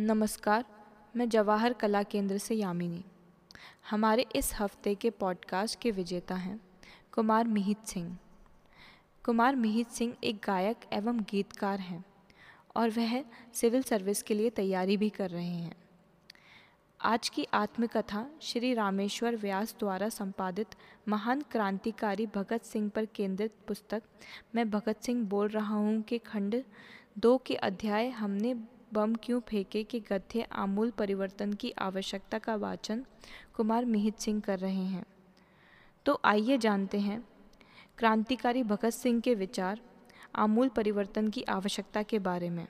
नमस्कार, मैं जवाहर कला केंद्र से यामिनी। हमारे इस हफ़्ते के पॉडकास्ट के विजेता हैं कुमार मिहित सिंह। कुमार मिहित सिंह एक गायक एवं गीतकार हैं और वह सिविल सर्विस के लिए तैयारी भी कर रहे हैं। आज की आत्मकथा श्री रामेश्वर व्यास द्वारा संपादित महान क्रांतिकारी भगत सिंह पर केंद्रित पुस्तक मैं भगत सिंह बोल रहा हूँ के खंड दो के अध्याय हमने बम क्यों फेंके के गद्य आमूल परिवर्तन की आवश्यकता का वाचन कुमार मिहित सिंह कर रहे हैं? तो आइए जानते हैं। क्रांतिकारी भगत सिंह के विचार आमूल परिवर्तन की आवश्यकता के बारे में।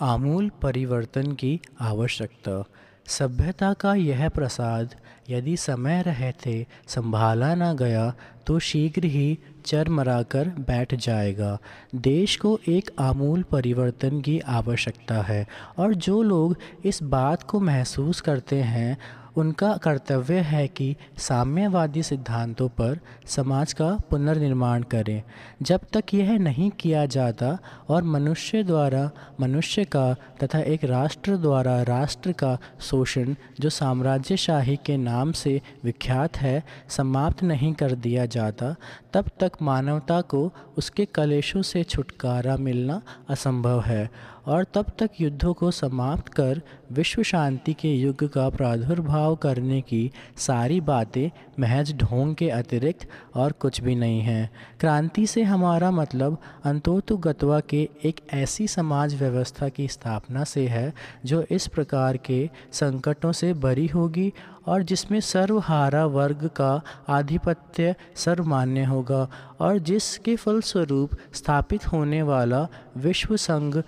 आमूल परिवर्तन की आवश्यकता। सभ्यता का यह प्रसाद यदि समय रहते संभाला न गया तो शीघ्र ही चरमराकर बैठ जाएगा। देश को एक आमूल परिवर्तन की आवश्यकता है, और जो लोग इस बात को महसूस करते हैं उनका कर्तव्य है कि साम्यवादी सिद्धांतों पर समाज का पुनर्निर्माण करें। जब तक यह नहीं किया जाता और मनुष्य द्वारा, मनुष्य का तथा एक राष्ट्र द्वारा राष्ट्र का शोषण, जो साम्राज्यशाही के नाम से विख्यात है, समाप्त नहीं कर दिया जाता, तब तक मानवता को उसके कलेशों से छुटकारा मिलना असंभव है। और तब तक युद्धों को समाप्त कर विश्व शांति के युग का प्रादुर्भाव करने की सारी बातें महज ढोंग के अतिरिक्त और कुछ भी नहीं हैं। क्रांति से हमारा मतलब अंतोतुगतवा के एक ऐसी समाज व्यवस्था की स्थापना से है, जो इस प्रकार के संकटों से बरी होगी और जिसमें सर्वहारा वर्ग का आधिपत्य सर्वमान्य होगा और जिसके फलस्वरूप स्थापित होने वाला विश्व संघ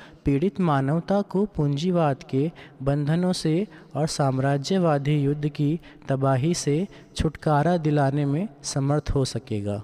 पीड़ित मानवता को पूंजीवाद के बंधनों से और साम्राज्यवादी युद्ध की तबाही से छुटकारा दिलाने में समर्थ हो सकेगा।